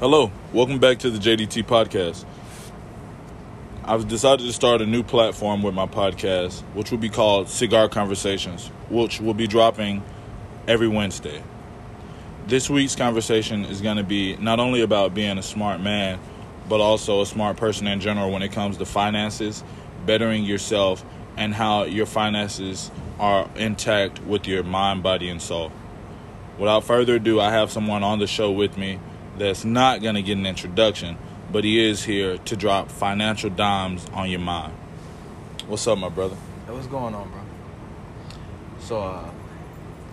Hello, welcome back to the JDT podcast. I've decided to start a new platform with my podcast, which will be called Cigar Conversations, which will be dropping every Wednesday. This week's conversation is going to be not only about being a smart man, but also a smart person in general when it comes to finances, bettering yourself, and how your finances are intact with your mind, body, and soul. Without further ado, I have someone on the show with me that's not going to get an introduction, but he is here to drop financial dimes on your mind. What's up, my brother? Hey, what's going on, bro? So, uh,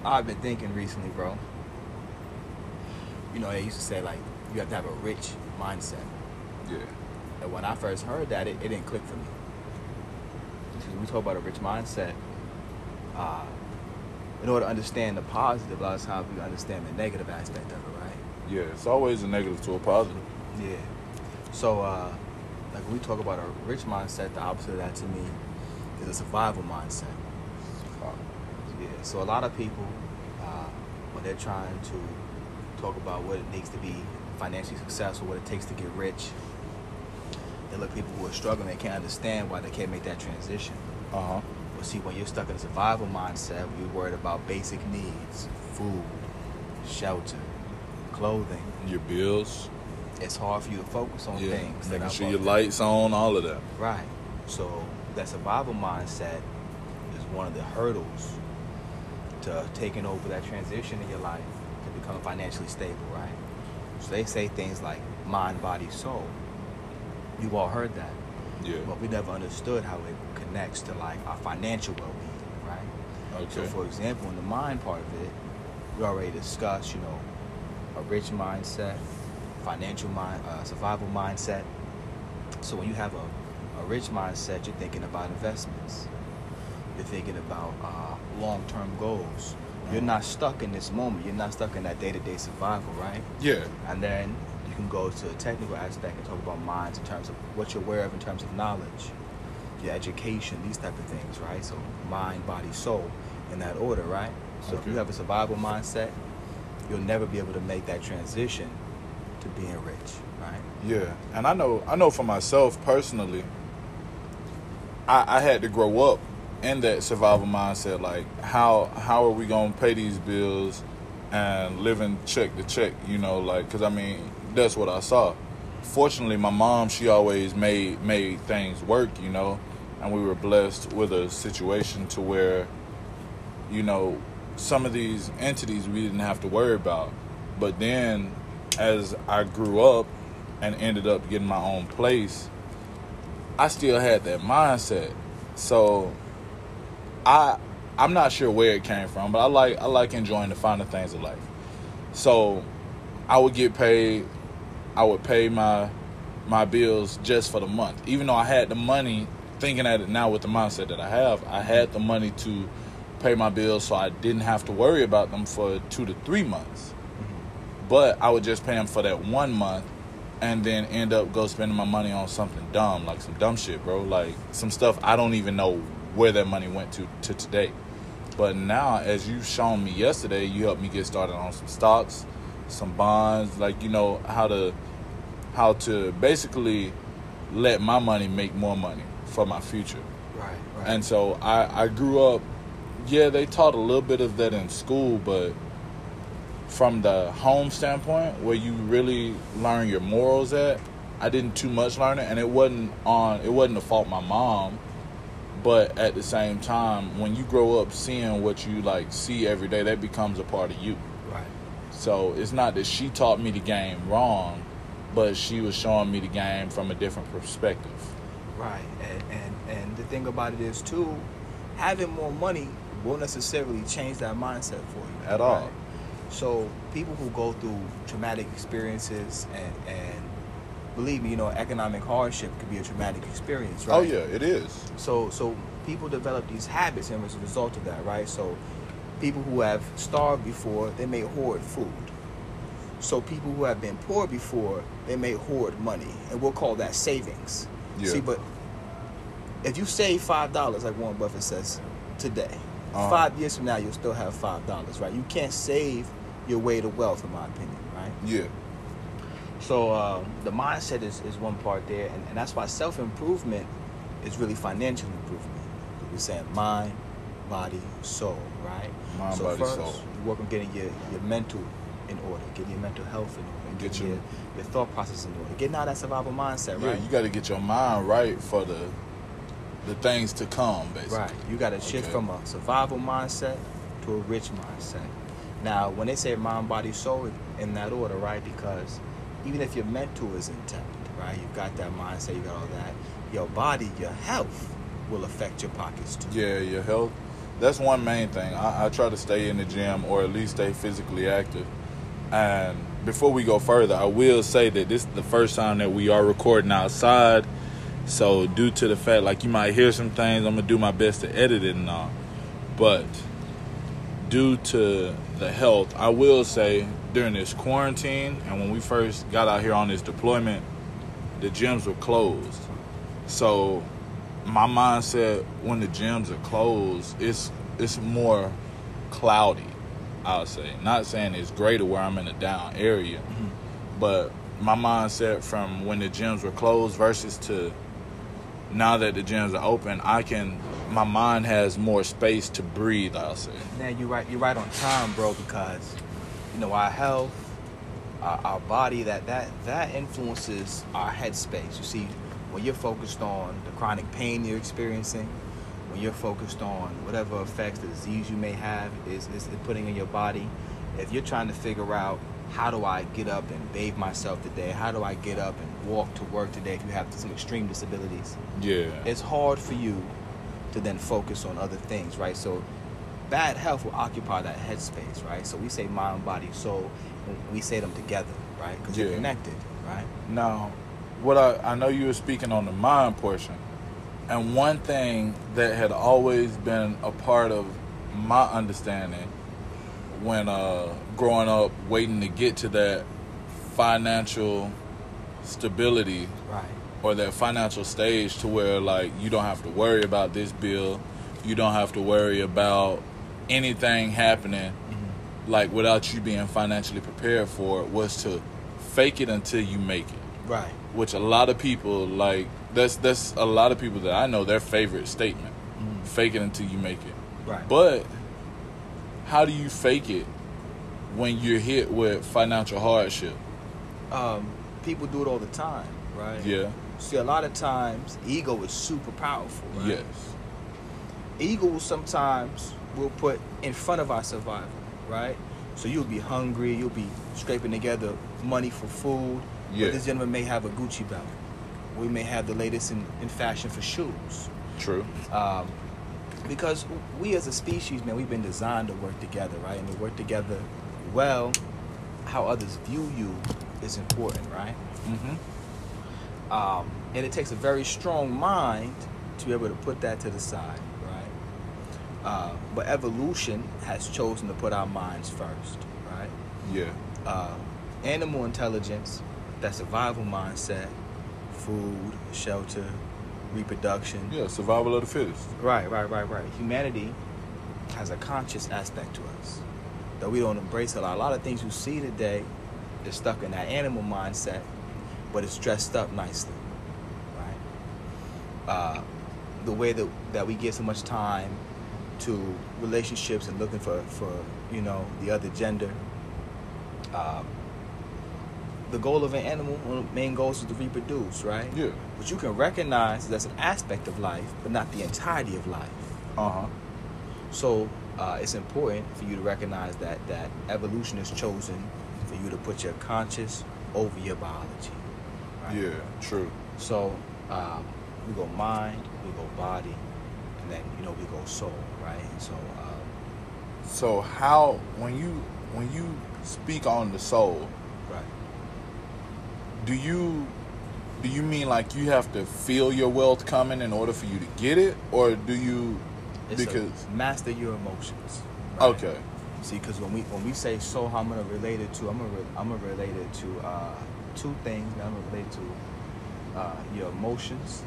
I've been thinking recently, bro. You know, they used to say, like, you have to have a rich mindset. Yeah. And when I first heard that, it, it didn't click for me. Because we talk about a rich mindset, uh, in order to understand the positive, a lot of times we understand the negative aspect of it, right? Yeah, it's always a negative to a positive. Yeah. So, uh, like when we talk about a rich mindset, the opposite of that to me is a survival mindset. Yeah. So a lot of people, uh, when they're trying to talk about what it takes to be financially successful, what it takes to get rich, they look at people who are struggling. They can't understand why they can't make that transition. Uh huh. But see, when you're stuck in a survival mindset, you're worried about basic needs, food, shelter, clothing. Your bills. It's hard for you to focus on Yeah. things. Making sure your lights on, all of that. Right. So that survival mindset is one of the hurdles to taking over that transition in your life to become financially stable, right? So they say things like mind, body, soul. You've all heard that. Yeah. But we never understood how it connects to like our financial well being, right? Okay. So for example, in the mind part of it, we already discussed, you know, a rich mindset, financial mind, uh, survival mindset. So when you have a, a rich mindset, you're thinking about investments. You're thinking about uh, long-term goals. You're not stuck in this moment. You're not stuck in that day-to-day survival, right? Yeah. And then you can go to a technical aspect and talk about minds in terms of what you're aware of in terms of knowledge, your education, these type of things, right? So mind, body, soul, in that order, right? So if you have a survival mindset, you'll never be able to make that transition to being rich, right? Yeah, and I know I know for myself personally, I, I had to grow up in that survival mindset. Like how how are we gonna pay these bills and living check to check? You know, like because I mean that's what I saw. Fortunately, my mom she always made made things work. You know, and we were blessed with a situation to where, you know, some of these entities we didn't have to worry about. But then, as I grew up and ended up getting my own place, I still had that mindset. So I I'm not sure where it came from, but I like I like enjoying the finer things of life. So I would get paid, I would pay my my bills just for the month. Even though I had the money, thinking at it now with the mindset that I have, I had the money to pay my bills so I didn't have to worry about them for 2 to 3 months but I would just pay them for that one month and then end up go spending my money on something dumb, like some dumb shit, bro. Like some stuff I don't even know where that money went to to today. But now, as you've shown me yesterday, you helped me get started on some stocks, some bonds, like you know how to how to basically let my money make more money for my future. Right, right. And so I, I grew up, yeah, they taught a little bit of that in school, but from the home standpoint, where you really learn your morals at, I didn't too much learn it, and it wasn't on. It wasn't the fault of my mom, but at the same time, when you grow up seeing what you like see every day, that becomes a part of you. right. So it's not that she taught me the game wrong, but she was showing me the game from a different perspective. Right, and, and and the thing about it is too, having more money won't necessarily change that mindset for you At all. So people who go through traumatic experiences and and believe me, you know, economic hardship could be a traumatic experience, oh, right? Oh yeah, it is. So so people develop these habits and as a result of that, right? So people who have starved before, they may hoard food. So people who have been poor before, they may hoard money, and we'll call that savings. Yeah. See, but if you save five dollars, like Warren Buffett says today, Uh-huh. five years from now you'll still have five dollars, right? You can't save your way to wealth, in my opinion, right? Yeah. So um, the mindset is, is one part there, and, and that's why self improvement is really financial improvement. We're saying mind, body, soul, right? Mind, so body, first, soul. you work on getting your, your mental in order, getting your mental health in order, Get getting your- your, your thought process in order, getting out of that survival mindset, Yeah, right? you got to get your mind right for the the things to come, basically. Right. You got to shift Okay. from a survival mindset to a rich mindset. Now, when they say mind, body, soul, in that order, right? Because even if your mental is intact, right? You've got that mindset, you got all that. Your body, your health will affect your pockets too. Yeah, your health. That's one main thing. I, I try to stay in the gym or at least stay physically active. And before we go further, I will say that this is the first time that we are recording outside. So due to the fact, like you might hear some things, I'm gonna do my best to edit it and all. But due to the health, I will say during this quarantine and when we first got out here on this deployment, the gyms were closed. So my mindset when the gyms are closed, it's it's more cloudy. I would say. Not saying it's greater where I'm in a down area, mm-hmm. but my mindset from when the gyms were closed versus to now that the gyms are open, I can my mind has more space to breathe. I'll say. Now you're right. You're right on time, bro. Because you know our health, our, our body, that that that influences our headspace. You see, when you're focused on the chronic pain you're experiencing, when you're focused on whatever effects the disease you may have is is putting in your body, if you're trying to figure out how do I get up and bathe myself today, how do I get up and walk to work today, if you have some extreme disabilities, Yeah. it's hard for you to then focus on other things, right? So bad health will occupy that headspace, right? So we say mind, body, soul, and we say them together, right? Because Yeah. they're connected, right? Now, what I, I know you were speaking on the mind portion, and one thing that had always been a part of my understanding when uh, growing up, waiting to get to that financial stability Right. or that financial stage to where like you don't have to worry about this bill, you don't have to worry about anything happening like without you being financially prepared for it was to fake it until you make it Right. which a lot of people like that's that's a lot of people that I know their favorite statement fake it until you make it Right. but how do you fake it when you're hit with financial hardship um, people do it all the time, right? yeah See, a lot of times, ego is super powerful, right? yes ego sometimes will put in front of our survival, right? So you'll be hungry, you'll be scraping together money for food. Yeah. But this gentleman may have a Gucci belt. We may have the latest in, in fashion for shoes. true Um, because we as a species, man, we've been designed to work together, right? And to work together well, how others view you is important, right? mm-hmm Um, and it takes a very strong mind to be able to put that to the side, right? Uh, but evolution has chosen to put our minds first, right? yeah Uh, animal intelligence, that survival mindset, food, shelter, reproduction. yeah survival of the fittest Right, right, right, right. Humanity has a conscious aspect to us that we don't embrace a lot. A lot of things you see today, they're stuck in that animal mindset, but it's dressed up nicely, right? Uh, the way that that we give so much time to relationships and looking for for you know the other gender. Um, the goal of an animal, one of the main goals is to reproduce, right? yeah But you can recognize that's an aspect of life, but not the entirety of life. uh-huh So uh, it's important for you to recognize that that evolution is chosen for you to put your conscious over your biology. Right? yeah true So um, we go mind, we go body, and then you know we go soul, right? So um, So how when you when you speak on the soul, right. do you do you mean like you have to feel your wealth coming in order for you to get it, or do you It's because master your emotions. right? okay See, because when we when we say soul, how I'm gonna relate it to, I'm gonna re- I'm gonna relate it to uh, two things. I'm gonna relate to uh, your emotions.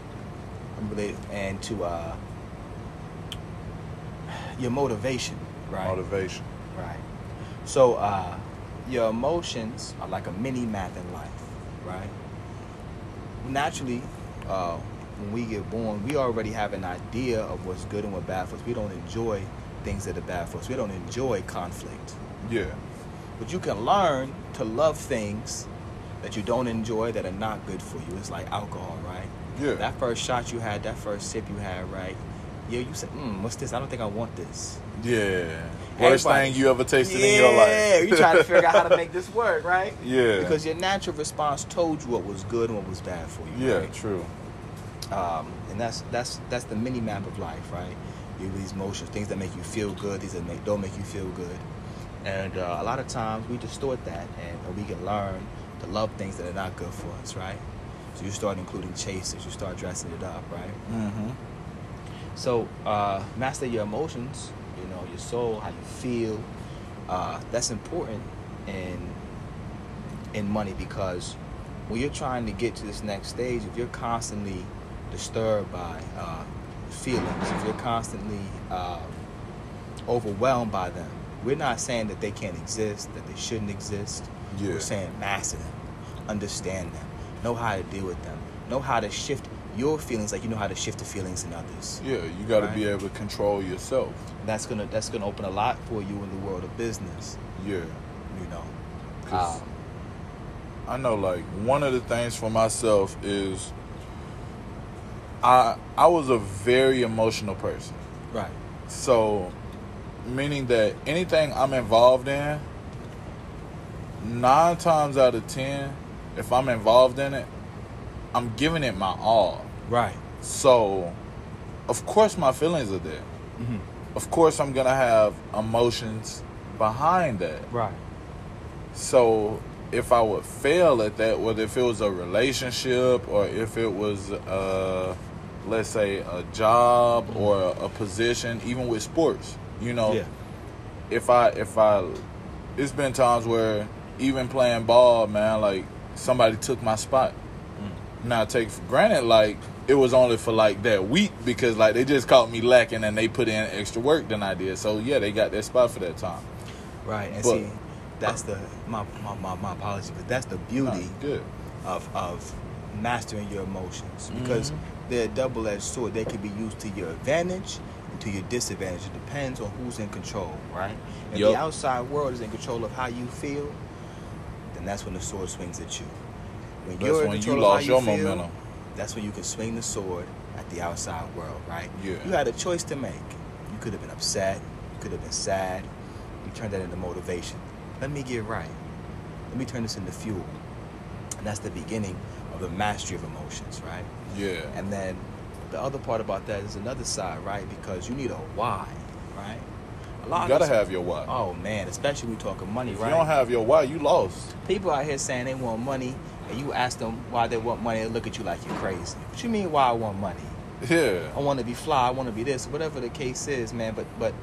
I'm relate and to uh, your motivation, right? motivation? Right. So uh, your emotions are like a mini math in life, right? Naturally, uh, when we get born, we already have an idea of what's good and what's bad for us. We don't enjoy things that are bad for us. We don't enjoy conflict. Yeah. But you can learn to love things that you don't enjoy that are not good for you. It's like alcohol, right? Yeah. That first shot you had, that first sip you had, right? Yeah, you said, mm, what's this? I don't think I want this. Yeah. Worst Everybody- thing you ever tasted yeah, in your life. Yeah, you trying to figure out how to make this work, right? Yeah. Because your natural response told you what was good and what was bad for you. Yeah, right? true. Um, and that's that's that's the mini map of life, right? You have these emotions, things that make you feel good, these that make, don't make you feel good, and uh, a lot of times we distort that, and we can learn to love things that are not good for us, right? So you start including chasers, you start dressing it up, right? Mm-hmm. So uh, master your emotions, you know, your soul, how you feel. Uh, that's important in in money because when you're trying to get to this next stage, if you're constantly disturbed by uh, feelings, if you're constantly uh, overwhelmed by them, we're not saying that they can't exist, that they shouldn't exist. Yeah. We're saying master them, understand them, know how to deal with them, know how to shift your feelings like you know how to shift the feelings in others. Yeah, you got to Right. be able to control yourself. That's gonna that's gonna open a lot for you in the world of business. Yeah. You know. 'Cause Um, I know like one of the things for myself is I I was a very emotional person. right. So meaning that anything I'm involved in, nine times out of ten, if I'm involved in it, I'm giving it my all. Right. So of course my feelings are there. hmm Of course I'm gonna have emotions behind that. Right. So if I would fail at that, whether if it was a relationship or if it was, uh, let's say, a job or a, a position, even with sports, you know, Yeah. if I if I, it's been times where even playing ball, man, like somebody took my spot. Now take for granted, like it was only for like that week because like they just caught me lacking and they put in extra work than I did. So yeah, they got that spot for that time. Right. And But- see, that's the my, my, my, my apology, but that's the beauty of of mastering your emotions because Mhm. they're a double edged sword. They can be used to your advantage and to your disadvantage. It depends on who's in control, right? If Yup. the outside world is in control of how you feel, then that's when the sword swings at you. When That's you're when you lost how your feel, momentum. That's when you can swing the sword at the outside world, right? Yeah. You had a choice to make. You could have been upset. You could have been sad. You turned that into motivation. Let me get right. Let me turn this into fuel. And that's the beginning of the mastery of emotions, right? Yeah. And then the other part about that is another side, right? Because you need a why, right? A lot You of gotta us- have your why. Oh man, especially when we talking money, if right? you don't have your why, you lost. People out here saying they want money, and you ask them why they want money, they look at you like you're crazy. What you mean why I want money? Yeah. I want to be fly. I want to be this. Whatever the case is, man. But but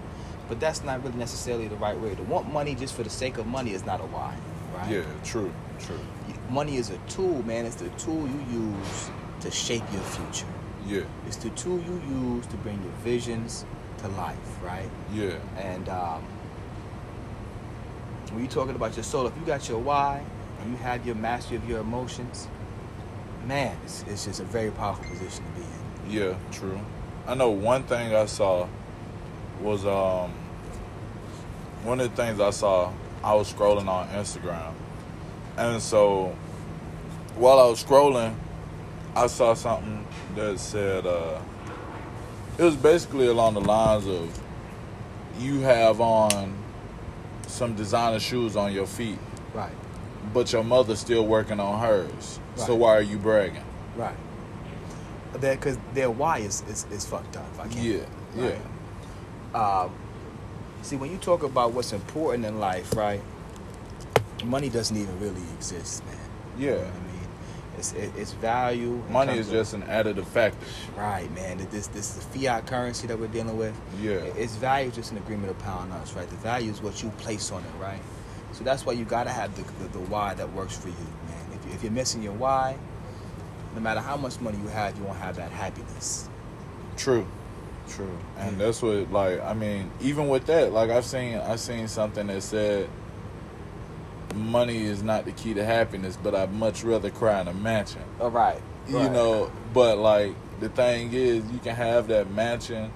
but that's not really necessarily the right way. To want money just for the sake of money is not a why, right? Yeah. True. True. Money is a tool, man. It's the tool you use to shape your future. Yeah. It's the tool you use to bring your visions to life, right? Yeah. And um, when you're talking about your soul, if you got your why you have your mastery of your emotions, man, it's, it's just a very powerful position to be in. Yeah. True. I know one thing I saw was um one of the things I saw. I was scrolling on Instagram, and so while I was scrolling, I saw something that said uh, it was basically along the lines of you have on some designer shoes on your feet, but your mother's still working on hers. So why are you bragging? right. Because their why is, is, is fucked up. I can't. Yeah, yeah. Um, see, when you talk about what's important in life, right? Money doesn't even really exist, man. You know Yeah. what I mean? It's, it, it's value. Money is just an additive factor. Right, man. This this is the fiat currency that we're dealing with. Yeah. Its value is just an agreement of upon us, right? The value is what you place on it, right? So that's why you gotta have the, the, the why that works for you, man. If, you, if you're missing your why, no matter how much money you have, you won't have that happiness. True. True. And that's what like I mean, even with that, like I've seen I've seen something that said money is not the key to happiness, but I'd much rather cry in a mansion. All right. You right. know, but like the thing is, you can have that mansion.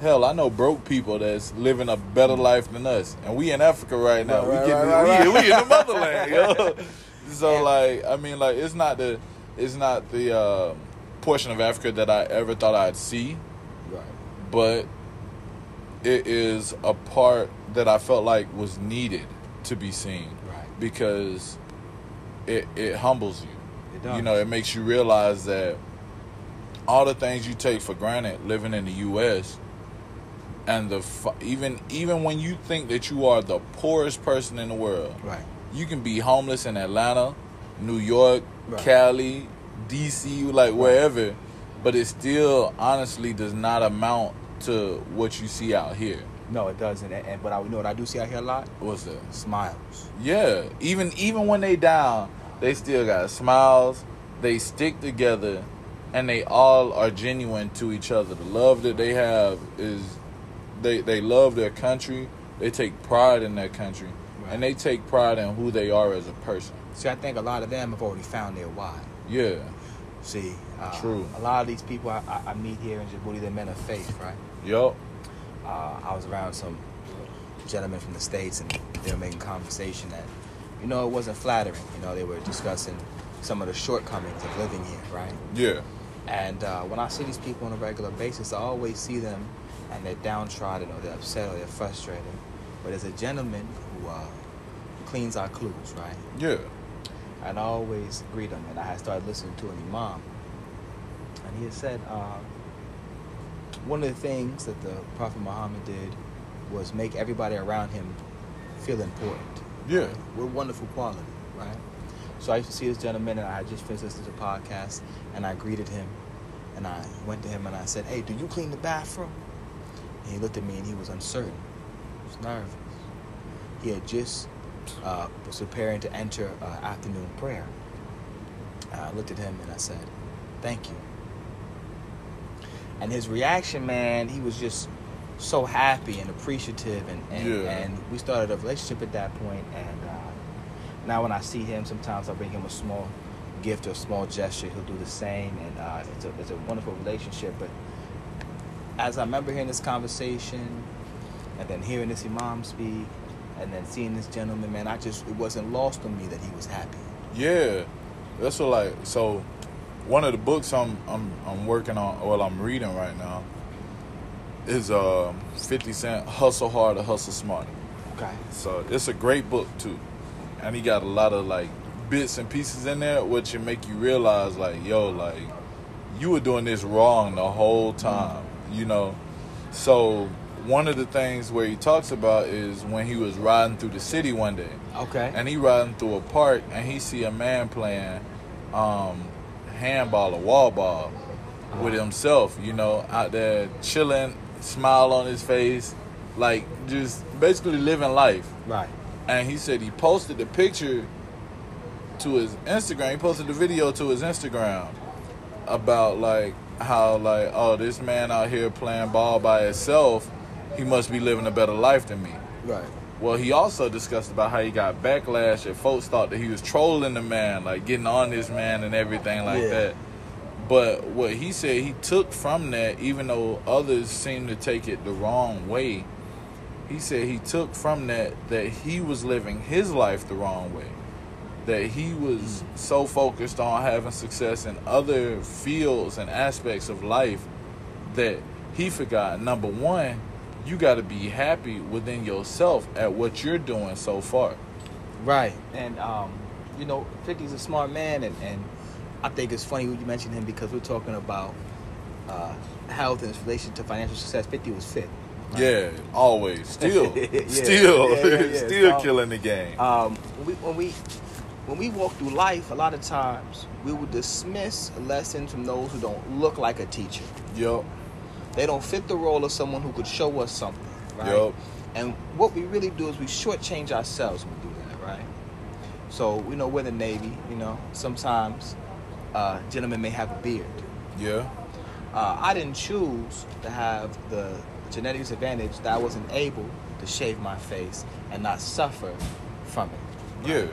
Hell, I know broke people that's living a better life than us, and we in Africa right now. Right, we getting, right, we, right. we in the motherland, yo. So And- like, I mean, like it's not the it's not the uh, portion of Africa that I ever thought I'd see, Right. but it is a part that I felt like was needed to be seen Right. because it it humbles you. It does. You know, it makes you realize that all the things you take for granted living in the U.S. and the even even when you think that you are the poorest person in the world, Right. you can be homeless in Atlanta, New York, Right. Cali, D.C., like wherever, but it still honestly does not amount to what you see out here. No, it doesn't. And, and but I you know what I do see out here a lot? What's that? Smiles. Yeah, even even when they down, they still got smiles. They stick together, and they all are genuine to each other. The love that they have is they they love their country. They take pride in their country, Right. and they take pride in who they are as a person. See, I think a lot of them have already found their why. Yeah, See, uh, True. A lot of these people I, I, I meet here in Djibouti, they're men of faith, right? yup, Uh, I was around some gentlemen from the states, and they were making conversation that, you know, it wasn't flattering. You know, they were discussing some of the shortcomings of living here, right? yeah, And uh, when I see these people on a regular basis, I always see them and they're downtrodden or they're upset or they're frustrated. But there's a gentleman who uh, cleans our clothes, right? yeah, And I always greet him. And I had started listening to an imam. And he had said uh, one of the things that the Prophet Muhammad did was make everybody around him feel important. yeah, We're wonderful quality, right? So I used to see this gentleman, and I had just finished listening to the podcast, and I greeted him, and I went to him and I said, "Hey, do you clean the bathroom?" And he looked at me and he was uncertain, he was nervous. He had just uh, was preparing to enter uh, afternoon prayer. I looked at him and I said, "Thank you." And his reaction, man, he was just so happy and appreciative, and and, Yeah. and we started a relationship at that point. And uh, now, when I see him, sometimes I bring him a small gift or a small gesture. He'll do the same, and uh, it's a it's a wonderful relationship. But as I remember hearing this conversation, and then hearing this imam speak, and then seeing this gentleman, man, I just it wasn't lost on me that he was happy. yeah. That's what like so. One of the books I'm I'm I'm working on, well, I'm reading right now, is um, Fifty Cent Hustle Hard or Hustle Smart. Okay. So it's a great book too, and he got a lot of like bits and pieces in there, which make you realize like, yo, like you were doing this wrong the whole time, you know. So one of the things where he talks about is when he was riding through the city one day, Okay. and he riding through a park, and he see a man playing um, handball or wall ball with himself, you know, out there chilling, smile on his face, like just basically living life right. and he said he posted the picture to his Instagram. He posted the video to his Instagram about like how like oh this man out here playing ball by himself, he must be living a better life than me. Right. Well, he also discussed about how he got backlash and folks thought that he was trolling the man, like getting on this man and everything like Yeah. that. But what he said he took from that, even though others seem to take it the wrong way, he said he took from that that he was living his life the wrong way. That he was so focused on having success in other fields and aspects of life that he forgot number one, you got to be happy within yourself at what you're doing so far. Right. And um, you know, 50's a smart man, and, and I think it's funny you mentioned him because we're talking about uh, health and its relation to financial success. 50 was fit. right? Yeah, always, still, Yeah, still, yeah, yeah, yeah. still So- killing the game. Um, when we when we when we walk through life, a lot of times we will dismiss lessons from those who don't look like a teacher. yup, They don't fit the role of someone who could show us something, right? Yup. And what we really do is we shortchange ourselves when we do that, right? So we know we're in the Navy. You know, sometimes uh, gentlemen may have a beard. yeah, Uh, I didn't choose to have the genetic disadvantage that I wasn't able to shave my face and not suffer from it. Yeah.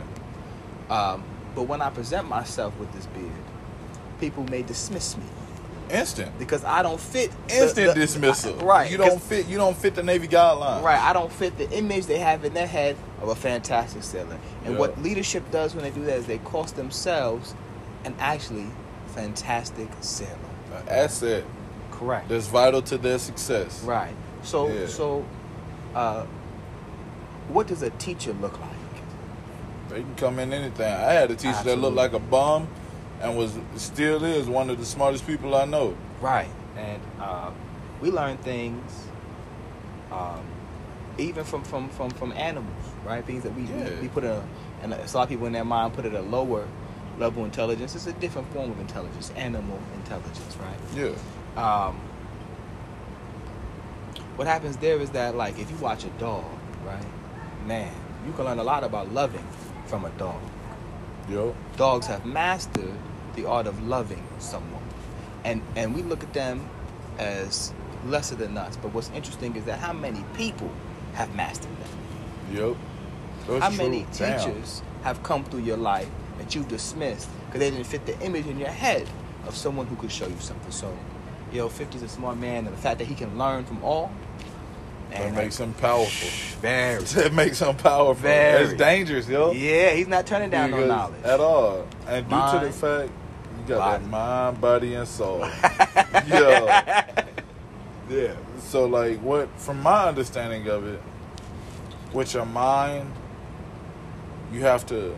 Um, but when I present myself with this beard, people may dismiss me Instant. because I don't fit Instant the- dismissal. right? You don't fit you don't fit the Navy guidelines. Right, I don't fit the image they have in their head of a fantastic sailor. And Yeah. what leadership does when they do that is they cost themselves an actually fantastic sailor. An asset Correct. that's vital to their success. Right. So Yeah. so uh what does a teacher look like? They can come in anything. I had a teacher that looked like a bum and was still is one of the smartest people I know. Right. And uh, we learn things um, even from, from, from, from animals, right? Things that we, Yeah. we, we put a, and a lot of people in their mind put it at a lower level intelligence. It's a different form of intelligence, animal intelligence, right? Yeah. Um, what happens there is that, like, if you watch a dog, right, man, you can learn a lot about loving from a dog. Yo. Dogs have mastered the art of loving someone, and and we look at them as lesser than us. But what's interesting is that how many people have mastered them? Yo. That's how true. many Damn. teachers have come through your life that you dismissed because they didn't fit the image in your head of someone who could show you something? So, yo, 50's a smart man, and the fact that he can learn from all. That makes him powerful. very. That makes him powerful. Very. It's dangerous, yo. Yeah, he's not turning down no knowledge. At all. And due to the fact you got body. that mind, body, and soul. yeah. Yeah. So like what from my understanding of it, with your mind, you have to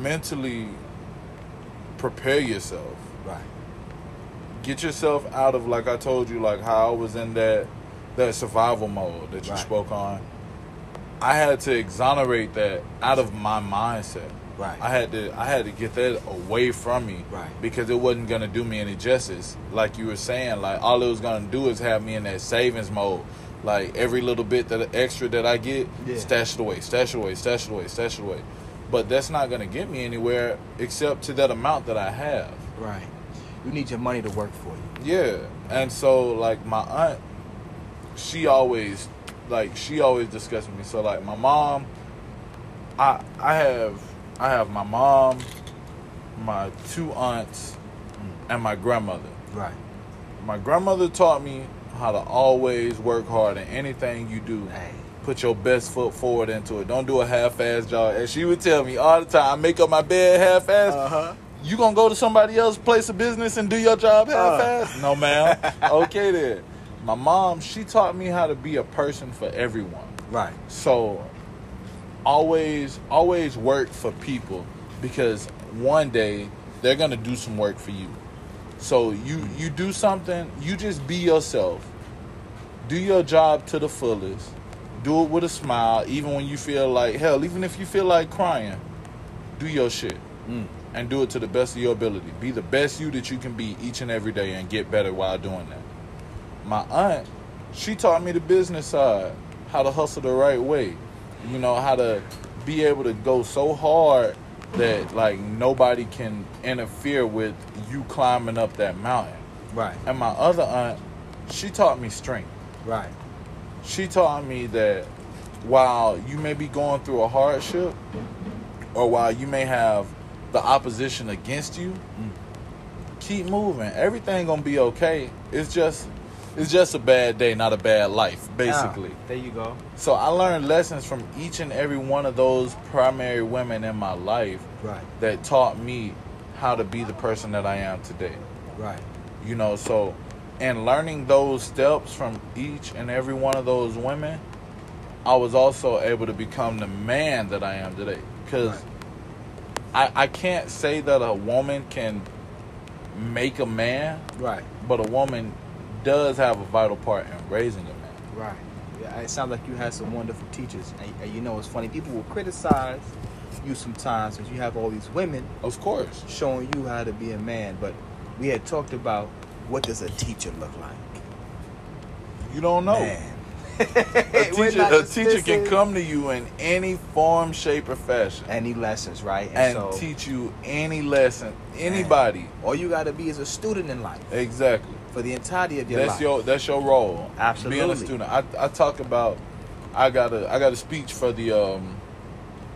mentally prepare yourself. Right. Get yourself out of like I told you, like how I was in that that survival mode that you Right. spoke on. I had to exonerate that out of my mindset. Right. I had to I had to get that away from me. Right. Because it wasn't gonna do me any justice. Like you were saying, like all it was gonna do is have me in that savings mode. Like every little bit that extra that I get, Yeah. stash it away, stash it away, stash it away, stash it away. But that's not gonna get me anywhere except to that amount that I have. Right. You need your money to work for you. Yeah. And so like my aunt, she always like she always discussed with me. So like my mom, I I have I have my mom, my two aunts, and my grandmother. Right. My grandmother taught me how to always work hard in anything you do. Hey. Put your best foot forward into it. Don't do a half-ass job. And she would tell me all the time, I make up my bed half-ass. Uh-huh You gonna go to somebody else's place of business and do your job half-ass? no, ma'am. okay then. My mom, she taught me how to be a person for everyone. Right. So always, always work for people because one day they're gonna do some work for you. So you you do something, you just be yourself. Do your job to the fullest. Do it with a smile, even when you feel like hell, even if you feel like crying. Do your shit Mm. and do it to the best of your ability. Be the best you that you can be each and every day and get better while doing that. My aunt, she taught me the business side, how to hustle the right way. You know, how to be able to go so hard that like nobody can interfere with you climbing up that mountain. Right. And my other aunt, she taught me strength. Right. She taught me that while you may be going through a hardship or while you may have the opposition against you, Mm. keep moving. Everything gonna be okay. It's just it's just a bad day, not a bad life, basically. Ah, there you go. So I learned lessons from each and every one of those primary women in my life Right. that taught me how to be the person that I am today. Right. You know, so and learning those steps from each and every one of those women, I was also able to become the man that I am today. Because Right. I, I can't say that a woman can make a man, Right. but a woman does have a vital part in raising a man. Right. Yeah, it sounds like you had some wonderful teachers. And, and you know, it's funny. People will criticize you sometimes because you have all these women Of course. showing you how to be a man. But we had talked about what does a teacher look like. You don't know. Man. A teacher, a teacher can come to you in any form, shape, or fashion any lessons, right? and so, teach you any lesson. Anybody. all you got to be is a student in life Exactly. For the entirety of your that's life. your that's your role. Absolutely. Being a student. I, I talk about I got a I got a speech for the um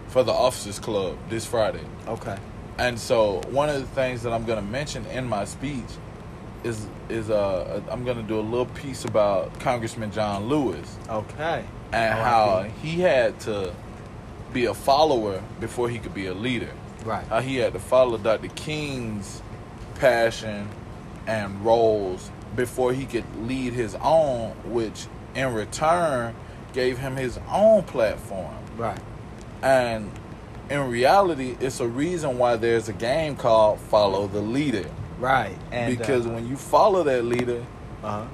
for the Officers Club this Friday. Okay. And so one of the things that I'm going to mention in my speech is is uh I'm going to do a little piece about Congressman John Lewis Okay. and R.I.P. how he had to be a follower before he could be a leader. Right. How he had to follow Dr. King's passion and roles before he could lead his own, which in return gave him his own platform. Right. And in reality, it's a reason why there's a game called Follow the Leader. Right. And because uh, when you follow that leader, uh-huh.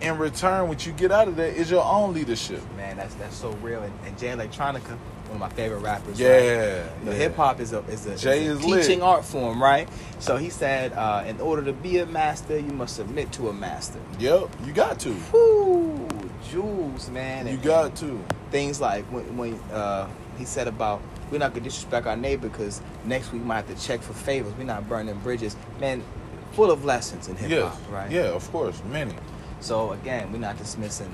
in return, what you get out of that is your own leadership. man, that's that's so real. And, and Jay Electronica, one of my favorite rappers. Yeah. You know, yeah. hip hop is a is a, Jay is a is lit. teaching art form, right? So he said, uh, in order to be a master, you must submit to a master. Yep, you got to. Whoo, jewels, man. You And- got to. things like when, when uh, he said about we're not gonna disrespect our neighbor because next week we might have to check for favors. We're not burning bridges, man. Full of lessons in hip Yes. hop, right? Yeah, of course, many So again, we're not dismissing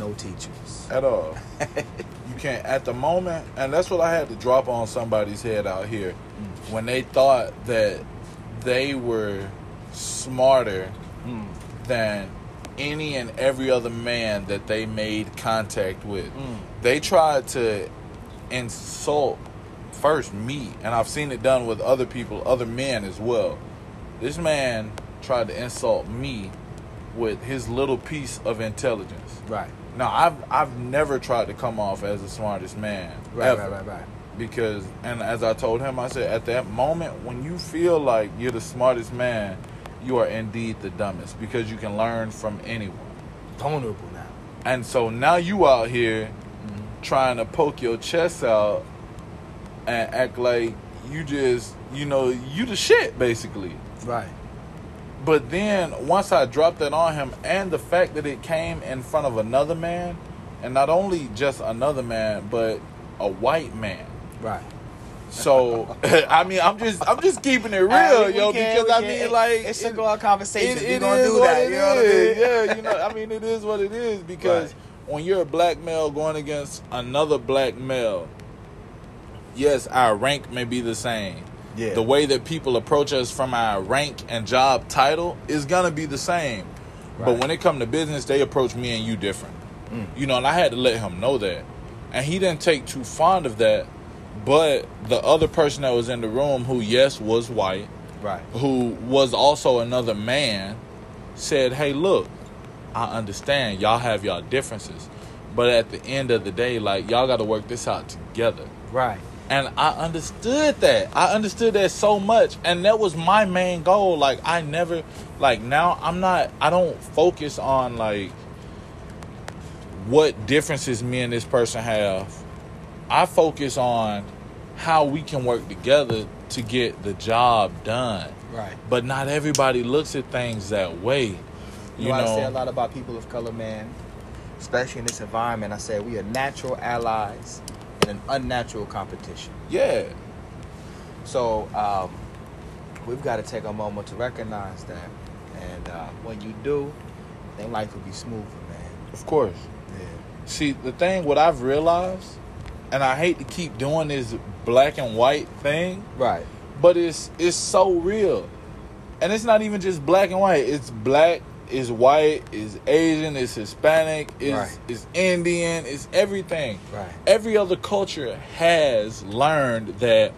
no teachers. at all. you can't at the moment, and that's what I had to drop on somebody's head out here when they thought that they were smarter Mm. than any and every other man that they made contact with. Mm. They tried to insult first me, and I've seen it done with other people, other men as well. This man tried to insult me with his little piece of intelligence. Right. Now, I've I've never tried to come off as the smartest man Right. ever Right. Right. Right. because and as I told him, I said at that moment when you feel like you're the smartest man, you are indeed the dumbest because you can learn from anyone. Vulnerable now. And so now you out here mm-hmm. trying to poke your chest out and act like you just you know you the shit basically. Right. But then once I dropped that on him, and the fact that it came in front of another man, and not only just another man, but a white man. Right. So I mean, I'm just I'm just keeping it real, Hey, we yo, can- because I mean, it- like it's it- a our conversation. it, it gonna is do what that. it You know what I mean? Yeah, you know, I mean, it is what it is because Right. when you're a black male going against another black male, yes, our rank may be the same. Yeah. The way that people approach us from our rank and job title is gonna be the same. But when it come to business, they approach me and you different. Mm. You know, and I had to let him know that. And he didn't take too fond of that. But the other person that was in the room, who yes was white, Right. who was also another man, said, Hey, look, I understand y'all have y'all differences. But at the end of the day, like, y'all got to work this out together. Right. And I understood that. I understood that so much. And that was my main goal. Like, I never, like, now I'm not, I don't focus on, like, what differences me and this person have. I focus on how we can work together to get the job done. Right. But not everybody looks at things that way. You, You know, I say a lot about people of color, man. Especially in this environment, I say we are natural allies an unnatural competition. yeah. So um, we've got to take a moment to recognize that, and uh, when you do, then life will be smoother, man. Of course. Yeah. See, the thing, what I've realized, and I hate to keep doing this black and white thing, Right. but it's it's so real, and it's not even just black and white. It's black, it's white, it's Asian, it's Hispanic, it's Right. it's Indian, it's everything. Right. Every other culture has learned that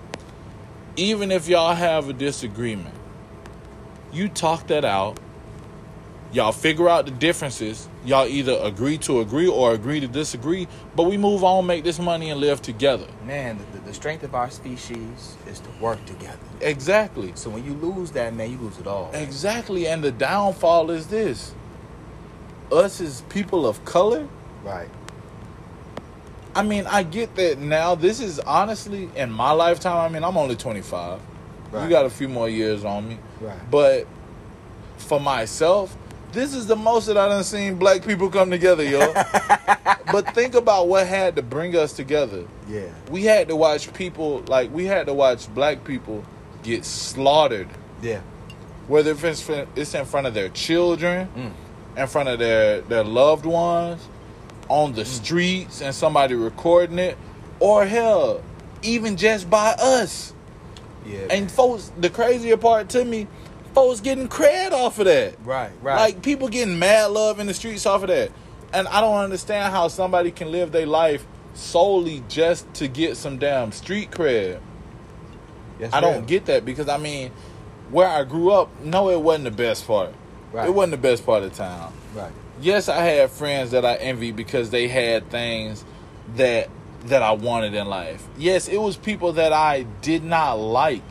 even if y'all have a disagreement, you talk that out. Y'all figure out the differences. Y'all either agree to agree or agree to disagree, but we move on, make this money, and live together. Man, the, the, strength of our species is to work together. Exactly. So when you lose that, man, you lose it all. Exactly. And the downfall is this us as people of color. Right. I mean, I get that now. This is honestly in my lifetime. I mean, I'm only 25. Right. You got a few more years on me. Right. But for myself, this is the most that I done seen black people come together, yo. but think about what had to bring us together. Yeah. We had to watch people like we had to watch black people get slaughtered, Yeah. whether it's it's in front of their children, Mm. in front of their their loved ones, on the streets, and somebody recording it, or hell, even just by us. Yeah. And folks, the crazier part to me, folks getting cred off of that. right, right. Like people getting mad love in the streets off of that. And I don't understand how somebody can live their life solely just to get some damn street cred. That's I don't get that because I mean, where I grew up, no, it wasn't the best part. Right. It wasn't the best part of town. Right. Yes, I had friends that I envied because they had things that that I wanted in life. Yes, it was people that I did not like,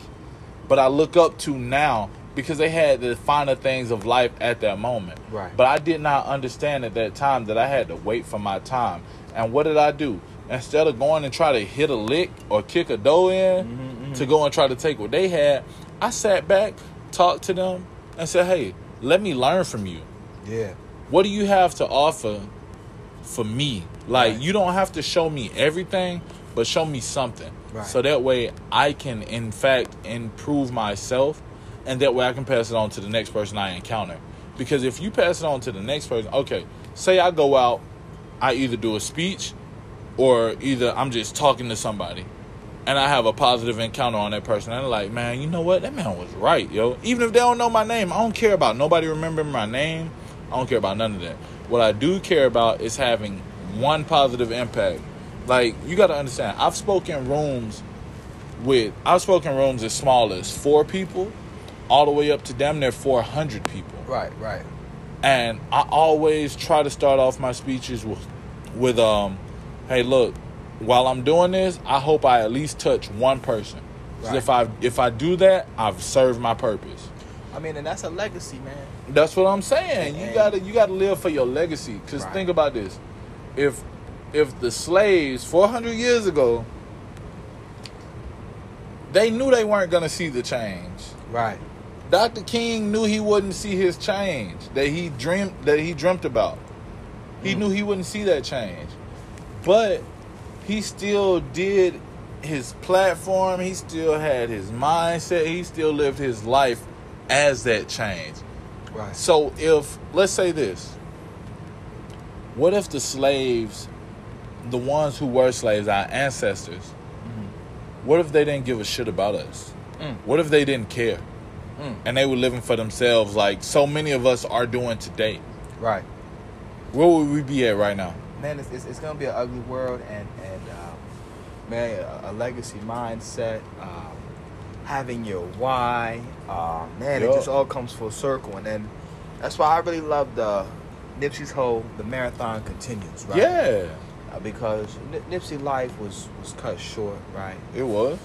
but I look up to now because they had the finer things of life at that moment. Right. But I did not understand at that time that I had to wait for my time. And what did I do? Instead of going and try to hit a lick or kick a dough in Mm-hmm, to go and try to take what they had, I sat back, talked to them, and said, "Hey, let me learn from you." Yeah. what do you have to offer for me? Like Right. you don't have to show me everything, but show me something. Right. So that way I can in fact improve myself and that way I can pass it on to the next person I encounter. Because if you pass it on to the next person, okay, say I go out, I either do a speech or either I'm just talking to somebody and I have a positive encounter on that person. And I'm like, man, you know what? That man was right, yo. Even if they don't know my name, I don't care about nobody remembering my name. I don't care about none of that. What I do care about is having one positive impact. Like, you got to understand, I've spoken rooms with, I've spoken rooms as small as four people, all the way up to damn near 400 people. Right, right. And I always try to start off my speeches with, with um, hey, look, while I'm doing this, I hope I at least touch one person. Right. If I if I do that, I've served my purpose. I mean, and that's a legacy, man. That's what I'm saying. You gotta you gotta live for your legacy. Cause Right. think about this: if if the slaves 400 years ago, they knew they weren't gonna see the change. Right. Dr. King knew he wouldn't see his change that he dreamed that he dreamt about. He Mm. knew he wouldn't see that change. But he still did his platform, he still had his mindset, he still lived his life as that change. Right. So if let's say this, what if the slaves, the ones who were slaves, our ancestors, what if they didn't give a shit about us? Mm. What if they didn't care? Mm. And they were living for themselves like so many of us are doing today. Right. Where would we be at right now? Man, it's, it's, it's gonna be an ugly world, and and uh, man, a, a legacy mindset, um, having your why, uh, man, it just all comes full circle, and then that's why I really love the Nipsey's whole the marathon continues, right? Yeah, Uh, because Nip- Nipsey life was was cut short, right? it was.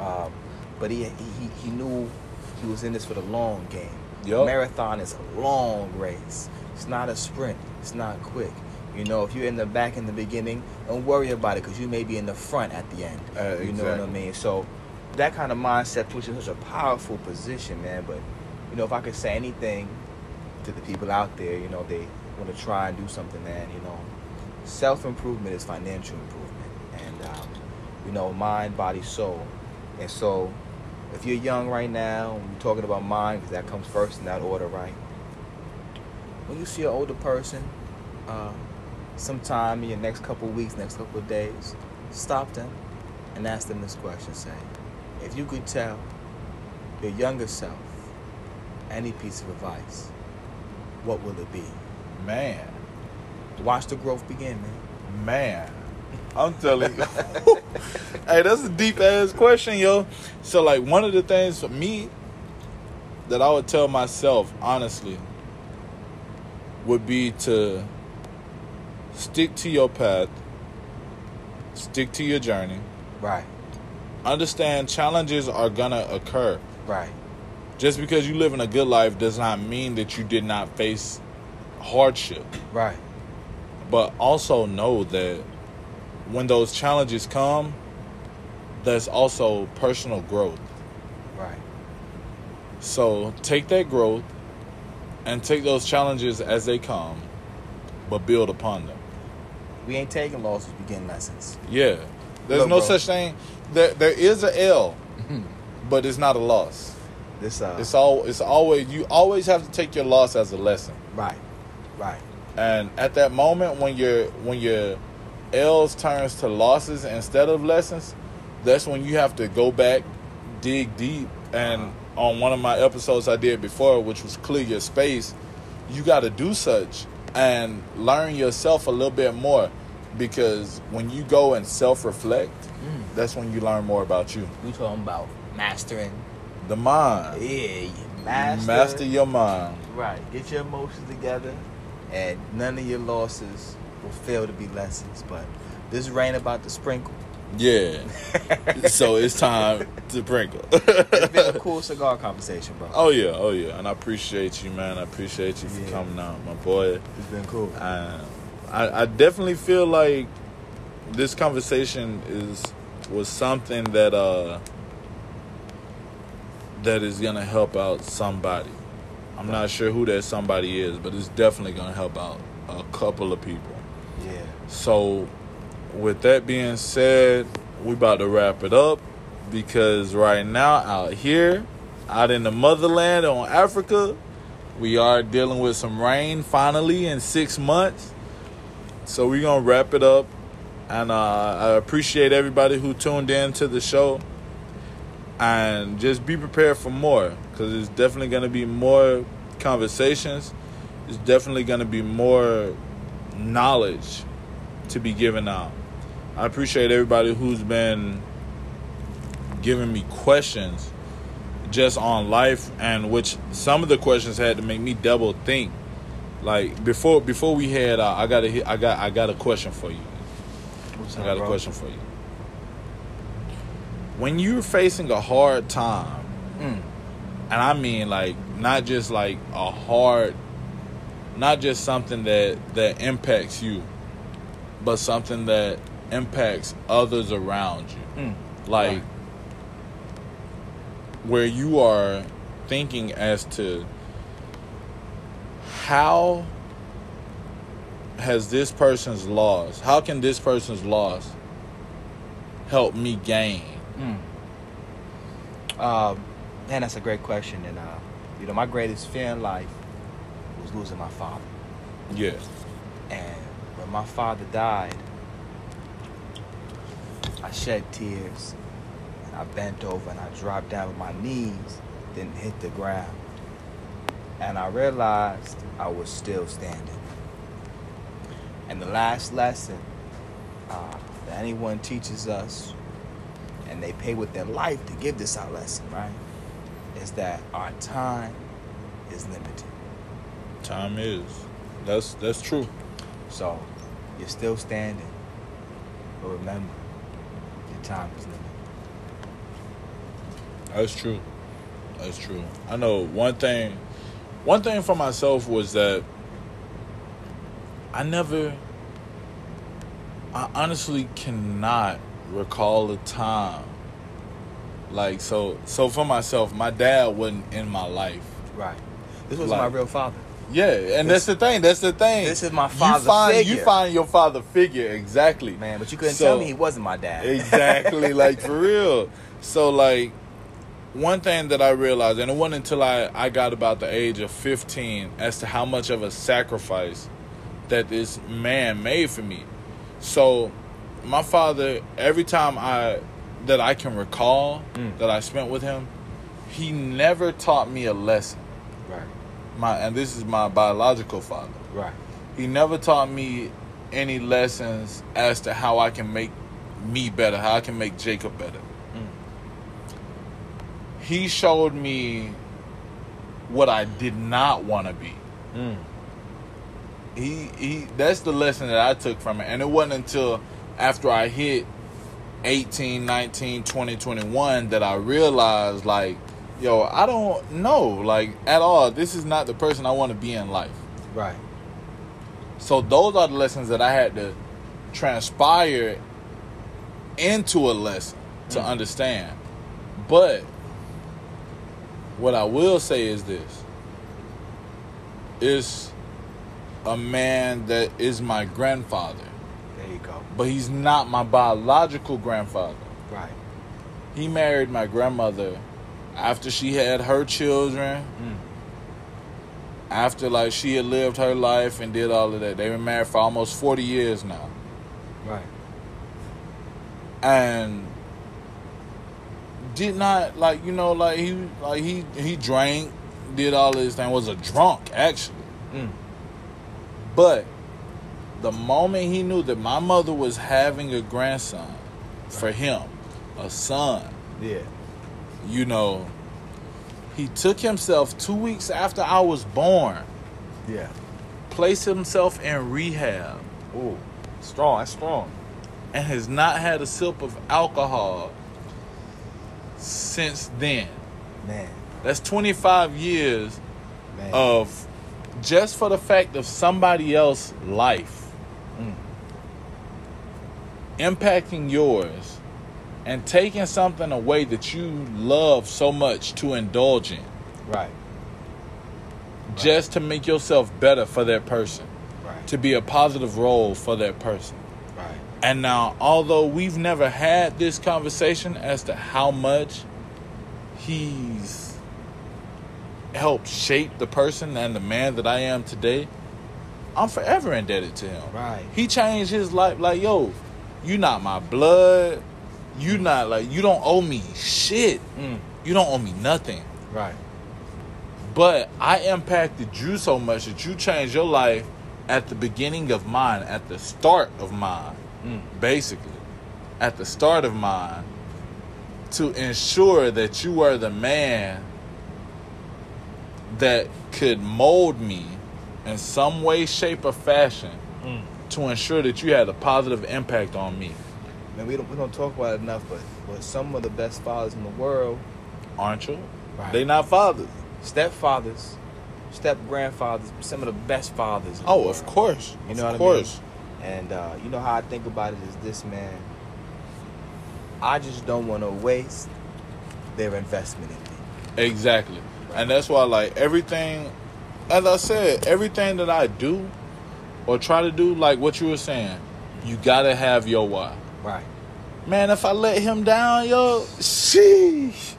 Um, but he he he knew was in this for the long game. Yup. Marathon is a long race. It's not a sprint. It's not quick. You know, if you're in the back in the beginning, don't worry about it because you may be in the front at the end. Uh, you know what I mean? So that kind of mindset puts you in such a powerful position, man. But you know, if I could say anything to the people out there, you know, they want to try and do something, man. You know, self improvement is financial improvement, and um, you know, mind, body, soul. And so, if you're young right now, we're talking about mind because that comes first in that order, right? When you see an older person, uh, sometime in your next couple weeks, next couple days, stop them and ask them this question: Say, if you could tell your younger self any piece of advice, what will it be? Man, Watch the growth begin, man. man, I'm telling you. hey, that's a deep ass question, yo. So, like, one of the things for me that I would tell myself, honestly, would be to stick to your path, stick to your journey. Right, Understand challenges are gonna occur. right, Just because you live in a good life does not mean that you did not face hardship. right, But also know that when those challenges come, there's also personal growth. right. So take that growth and take those challenges as they come, but build upon them. We ain't taking losses, we getting lessons. Yeah. There's Look, no bro. such thing. There, there is a L, but it's not a loss. This uh, It's all. It's always. You always have to take your loss as a lesson. right, right, And at that moment when you're when you're L's turns to losses instead of lessons, that's when you have to go back, dig deep, and on one of my episodes I did before, which was clear your space, you got to do such and learn yourself a little bit more because when you go and self-reflect, mm. that's when you learn more about you. We talking about mastering. The mind, Yeah, master. master your mind. Right. Get your emotions together, and none of your losses will fail to be lessons. But this rain about to sprinkle. Yeah. so it's time to sprinkle. It's been a cool cigar conversation, bro. Oh yeah, oh yeah, and I appreciate you, man. I appreciate you for Yeah. coming out, my boy. It's been cool. Uh, I, I definitely feel like this conversation is was something that uh that is gonna help out somebody. I'm not sure who that somebody is, but it's definitely gonna help out a couple of people. Yeah. So, with that being said, we about to wrap it up because right now out here, out in the motherland on Africa, we are dealing with some rain finally in six months. So we're gonna wrap it up, and uh, I appreciate everybody who tuned in to the show, and just be prepared for more because it's definitely gonna be more conversations. It's definitely gonna be more knowledge to be given out. I appreciate everybody who's been giving me questions just on life and which some of the questions had to make me double think. Like before before we had uh, I got a I got I got a question for you. What's I got a question for you. When you're facing a hard time, Mm. and I mean like not just like a hard not just something that that impacts you, but something that impacts others around you. Mm. Like Right. where you are thinking as to how has this person's loss, how can this person's loss help me gain? Mm. Um, man, that's a great question. And, uh, you know, my greatest fear in life was losing my father. Yeah. And when my father died, I shed tears. And I bent over and I dropped down with my knees, didn't hit the ground. And I realized I was still standing. And the last lesson uh, that anyone teaches us, and they pay with their life to give this our lesson, right? Is that our time is limited. Time is. That's that's true. So you're still standing. But remember, your time is limited. That's true. That's true. I know one thing. One thing for myself was that I never. I honestly cannot recall a time. Like so, so for myself, my dad wasn't in my life. Right. This was Like- my real father. Yeah, and that's the thing. That's the thing. This is my You father find you find your father figure exactly. Man, but you couldn't So- tell me he wasn't my dad. exactly like for real so like one thing that i realized and it wasn't until I, I got about the age of 15 as to how much of a sacrifice that this man made for me so my father every time i that i can recall Mm. that i spent with him he never taught me a lesson. My and this is my biological father Right. he never taught me any lessons as to how I can make me better, how I can make Jacob better. Mm. He showed me what I did not want to be. Mm. He he that's the lesson that I took from it. And it wasn't until after I hit 18, 19, 20, 21 that I realized like, yo, I don't know like at all. This is not the person I want to be in life. Right. So those are the lessons that I had to transpire into a lesson to Mm. understand. But what I will say is this. Is a man that is my grandfather, There you go. but he's not my biological grandfather. Right. He married my grandmother after she had her children, Mm. after like she had lived her life and did all of that. They were married for almost 40 years now. Right. and did not like you know like he like he he drank, did all of this thing was a drunk actually, Mm. but the moment he knew that my mother was having a grandson for him, a son, Yeah. You know, he took himself two weeks after I was born, Yeah. placed himself in rehab, Ooh. Strong. That's strong. and has not had a sip of alcohol since then. Man. That's 25 years Man. of just for the fact of somebody else's life Mm. impacting yours and taking something away that you love so much to indulge in Right. just to make yourself better for that person, Right. to be a positive role for that person. Right. And now, although we've never had this conversation as to how much he's helped shape the person and the man that I am today, I'm forever indebted to him. Right. He changed his life. Like, yo, you not my blood. You not like you don't owe me shit. Mm. You don't owe me nothing. Right. But I impacted you so much that you changed your life at the beginning of mine, at the start of mine, Mm. basically. At the start of mine, to ensure that you were the man that could mold me in some way, shape, or fashion Mm. to ensure that you had a positive impact on me. Man, we don't we don't talk about it enough, but but some of the best fathers in the world, Aren't you? Right. They not fathers. stepfathers, step grandfathers, some of the best fathers. in the Oh, world. of course. You know of what course. I mean? And uh, you know how I think about it is this, man. I just don't want to waste their investment in me. Exactly. And that's why, like, everything, as I said, everything that I do or try to do, like what you were saying, you gotta have your why. Right. Man, if I let him down, yo, sheesh.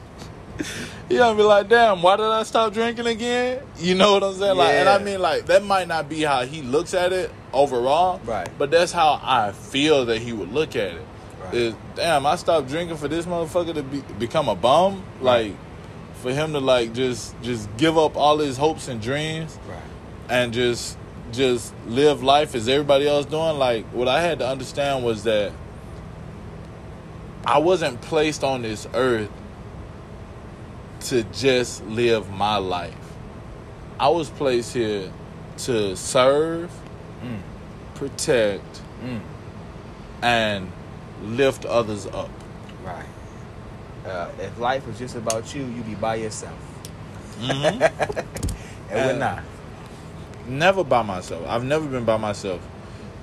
You gonna be like, damn, why did I stop drinking again? You know what I'm saying? Like, and I mean, like, that might not be how he looks at it overall, Right. But that's how I feel that he would look at it. Right. Is damn, I stopped drinking for this motherfucker to be, become a bum, like, for him to like just just give up all his hopes and dreams Right. and just just live life as everybody else doing. Like, what I had to understand was that I wasn't placed on this earth to just live my life. I was placed here to serve, Mm. protect, Mm. and lift others up. Right. Uh, if life was just about you, you'd be by yourself. Mm-hmm. And we're Uh, not. never by myself. I've never been by myself.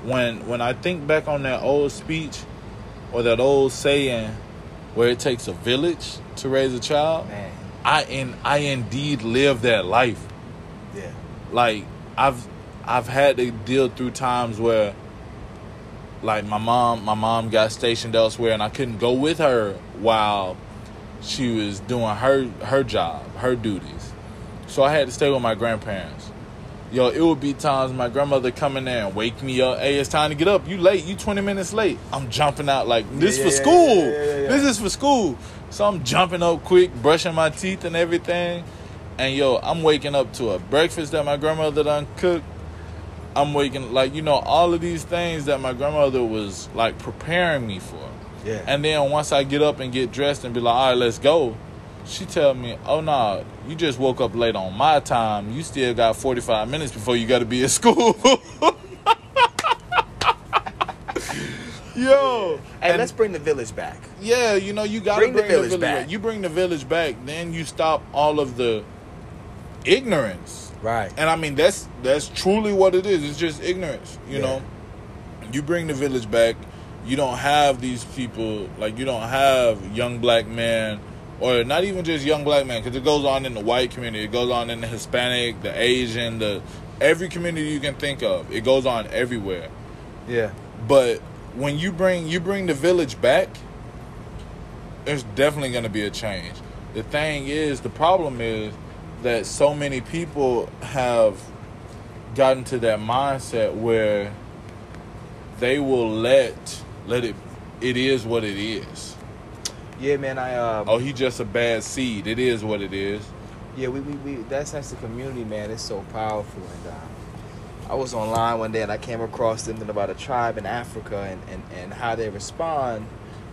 When when I think back on that old speech or that old saying where it takes a village to raise a child, Man. I in I indeed live that life. Yeah. Like I've I've had to deal through times where like my mom my mom got stationed elsewhere and I couldn't go with her while she was doing her her job, her duties. So I had to stay with my grandparents. Yo, it would be times my grandmother come in there and wake me up. Hey, it's time to get up. You late. You 20 minutes late. I'm jumping out like this Yeah, for yeah, school. yeah. This is for school. So I'm jumping up quick, brushing my teeth and everything. And yo, I'm waking up to a breakfast that my grandmother done cooked. I'm waking like you know all of these things that my grandmother was like preparing me for. Yeah. And then once I get up and get dressed and be like, all right, let's go, she tell me, oh no, you just woke up late on my time. You still got 45 minutes before you got to be at school. Yo, Hey, and- let's bring the village back. yeah, you know, you got to Bring bring, the the village village back. back. You bring the village back, then you stop all of the ignorance. Right. And I mean that's that's truly what it is. It's just ignorance, you Yeah. know. You bring the village back. You don't have these people like you don't have young black men or not even just young black men because it goes on in the white community. It goes on in the Hispanic, the Asian, the every community you can think of. It goes on everywhere. Yeah. But when you bring you bring the village back, there's definitely going to be a change. The thing is, the problem is that so many people have gotten to that mindset where they will let let it it is what it is. Yeah, man. I um, Oh, he just a bad seed. It is what it is. Yeah, we, we, we that sense of community, man, It's so powerful. And uh, I was online one day and I came across something about a tribe in Africa and, and, and how they respond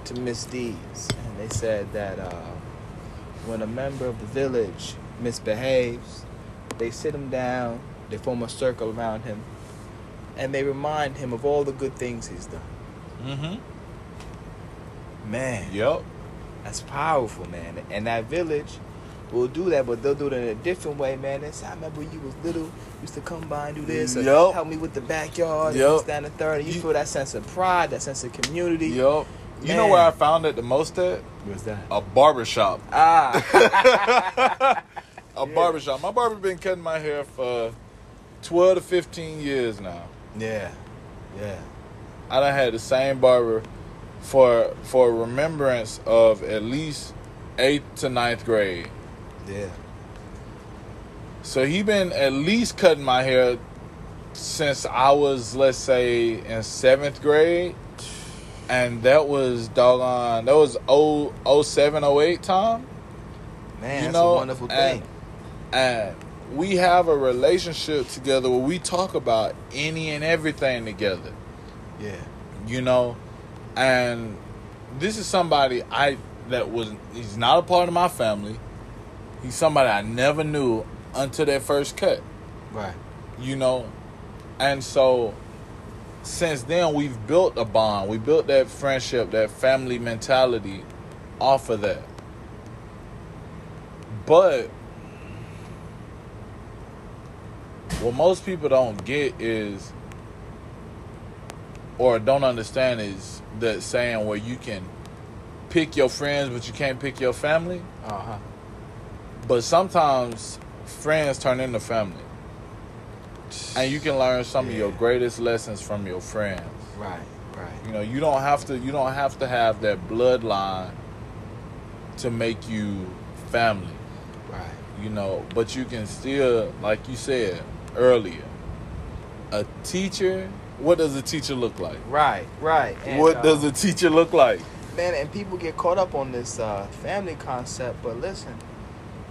to misdeeds. And they said that uh, when a member of the village misbehaves, they sit him down, they form a circle around him, and they remind him of all the good things he's done. Mm-hmm. Man, Yep. That's powerful, man. And that village will do that, but they'll do it in a different way, man. I remember you was little, used to come by and do this, or Yup. help me with the backyard, and this, that, and the third. And you, You- feel that sense of pride, that sense of community. Yep. You know where I found it the most at? What's that? A barbershop. Ah, A Yeah. barbershop. My barber been cutting my hair for 12 to 15 years now. yeah, yeah, I done had the same barber for for remembrance of at least eighth to ninth grade. yeah. So he been at least cutting my hair since I was, let's say, in seventh grade. And that was doggone that was 0, 07, 08 time. Man, You that's know, a wonderful and- thing. And we have a relationship together where we talk about any and everything together. Yeah, you know and this is somebody i that was he's not a part of my family. He's somebody i never knew until that first cut. Right. you know? And so since then we've built a bond. We built that friendship that family mentality off of that. But what most people don't get is or don't understand is the saying where you can pick your friends but you can't pick your family Uh huh. but sometimes friends turn into family and you can learn some of your greatest lessons from your friends Right, right. you know you don't have to you don't have to have that bloodline to make you family Right. you know but you can still like you said earlier a teacher what does a teacher look like? Right, right. And, what uh, does a teacher look like? Man and people get caught up on this uh, family concept but listen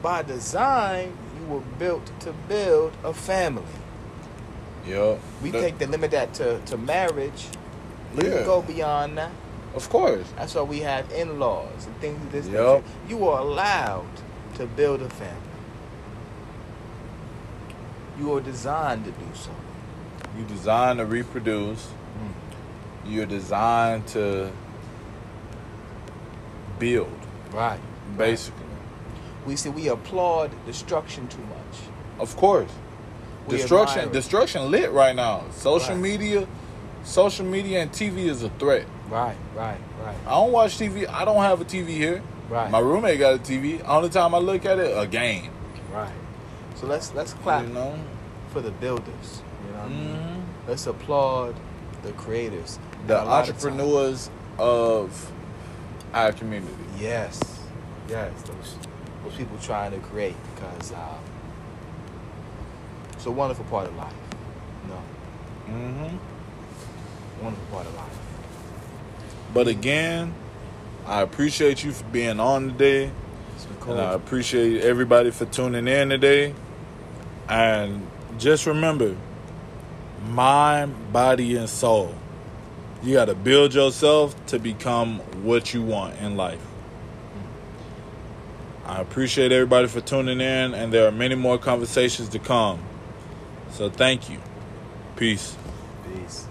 by design you were built to build a family. Yeah we That- take the limit that to, to marriage. You Yeah. go beyond that. Of course. That's why we have in-laws and things of this Yup. nature. You are allowed to build a family. You are designed to do so you designed to reproduce. Hmm. You're designed to build. Right. Basically. We see we applaud destruction too much. Of course. We destruction destruction lit right now. Social Right. media social media and tv is a threat. Right right right. I don't watch tv i don't have a tv here. Right. My roommate got a tv only time i look at it a game. Right. So let's let's clap you know? for the builders. you know what I mean? Mhm. Let's applaud the creators, the And a lot of entrepreneurs of our community yes, yes, those those people trying to create because uh, it's a wonderful part of life. You know, mm-hmm. wonderful part of life. But again, I appreciate you for being on today. It's been cool. And I appreciate everybody for tuning in today. And just remember mind, body, and soul. You got to build yourself to become what you want in life. I appreciate everybody for tuning in, and there are many more conversations to come. So thank you. Peace. Peace.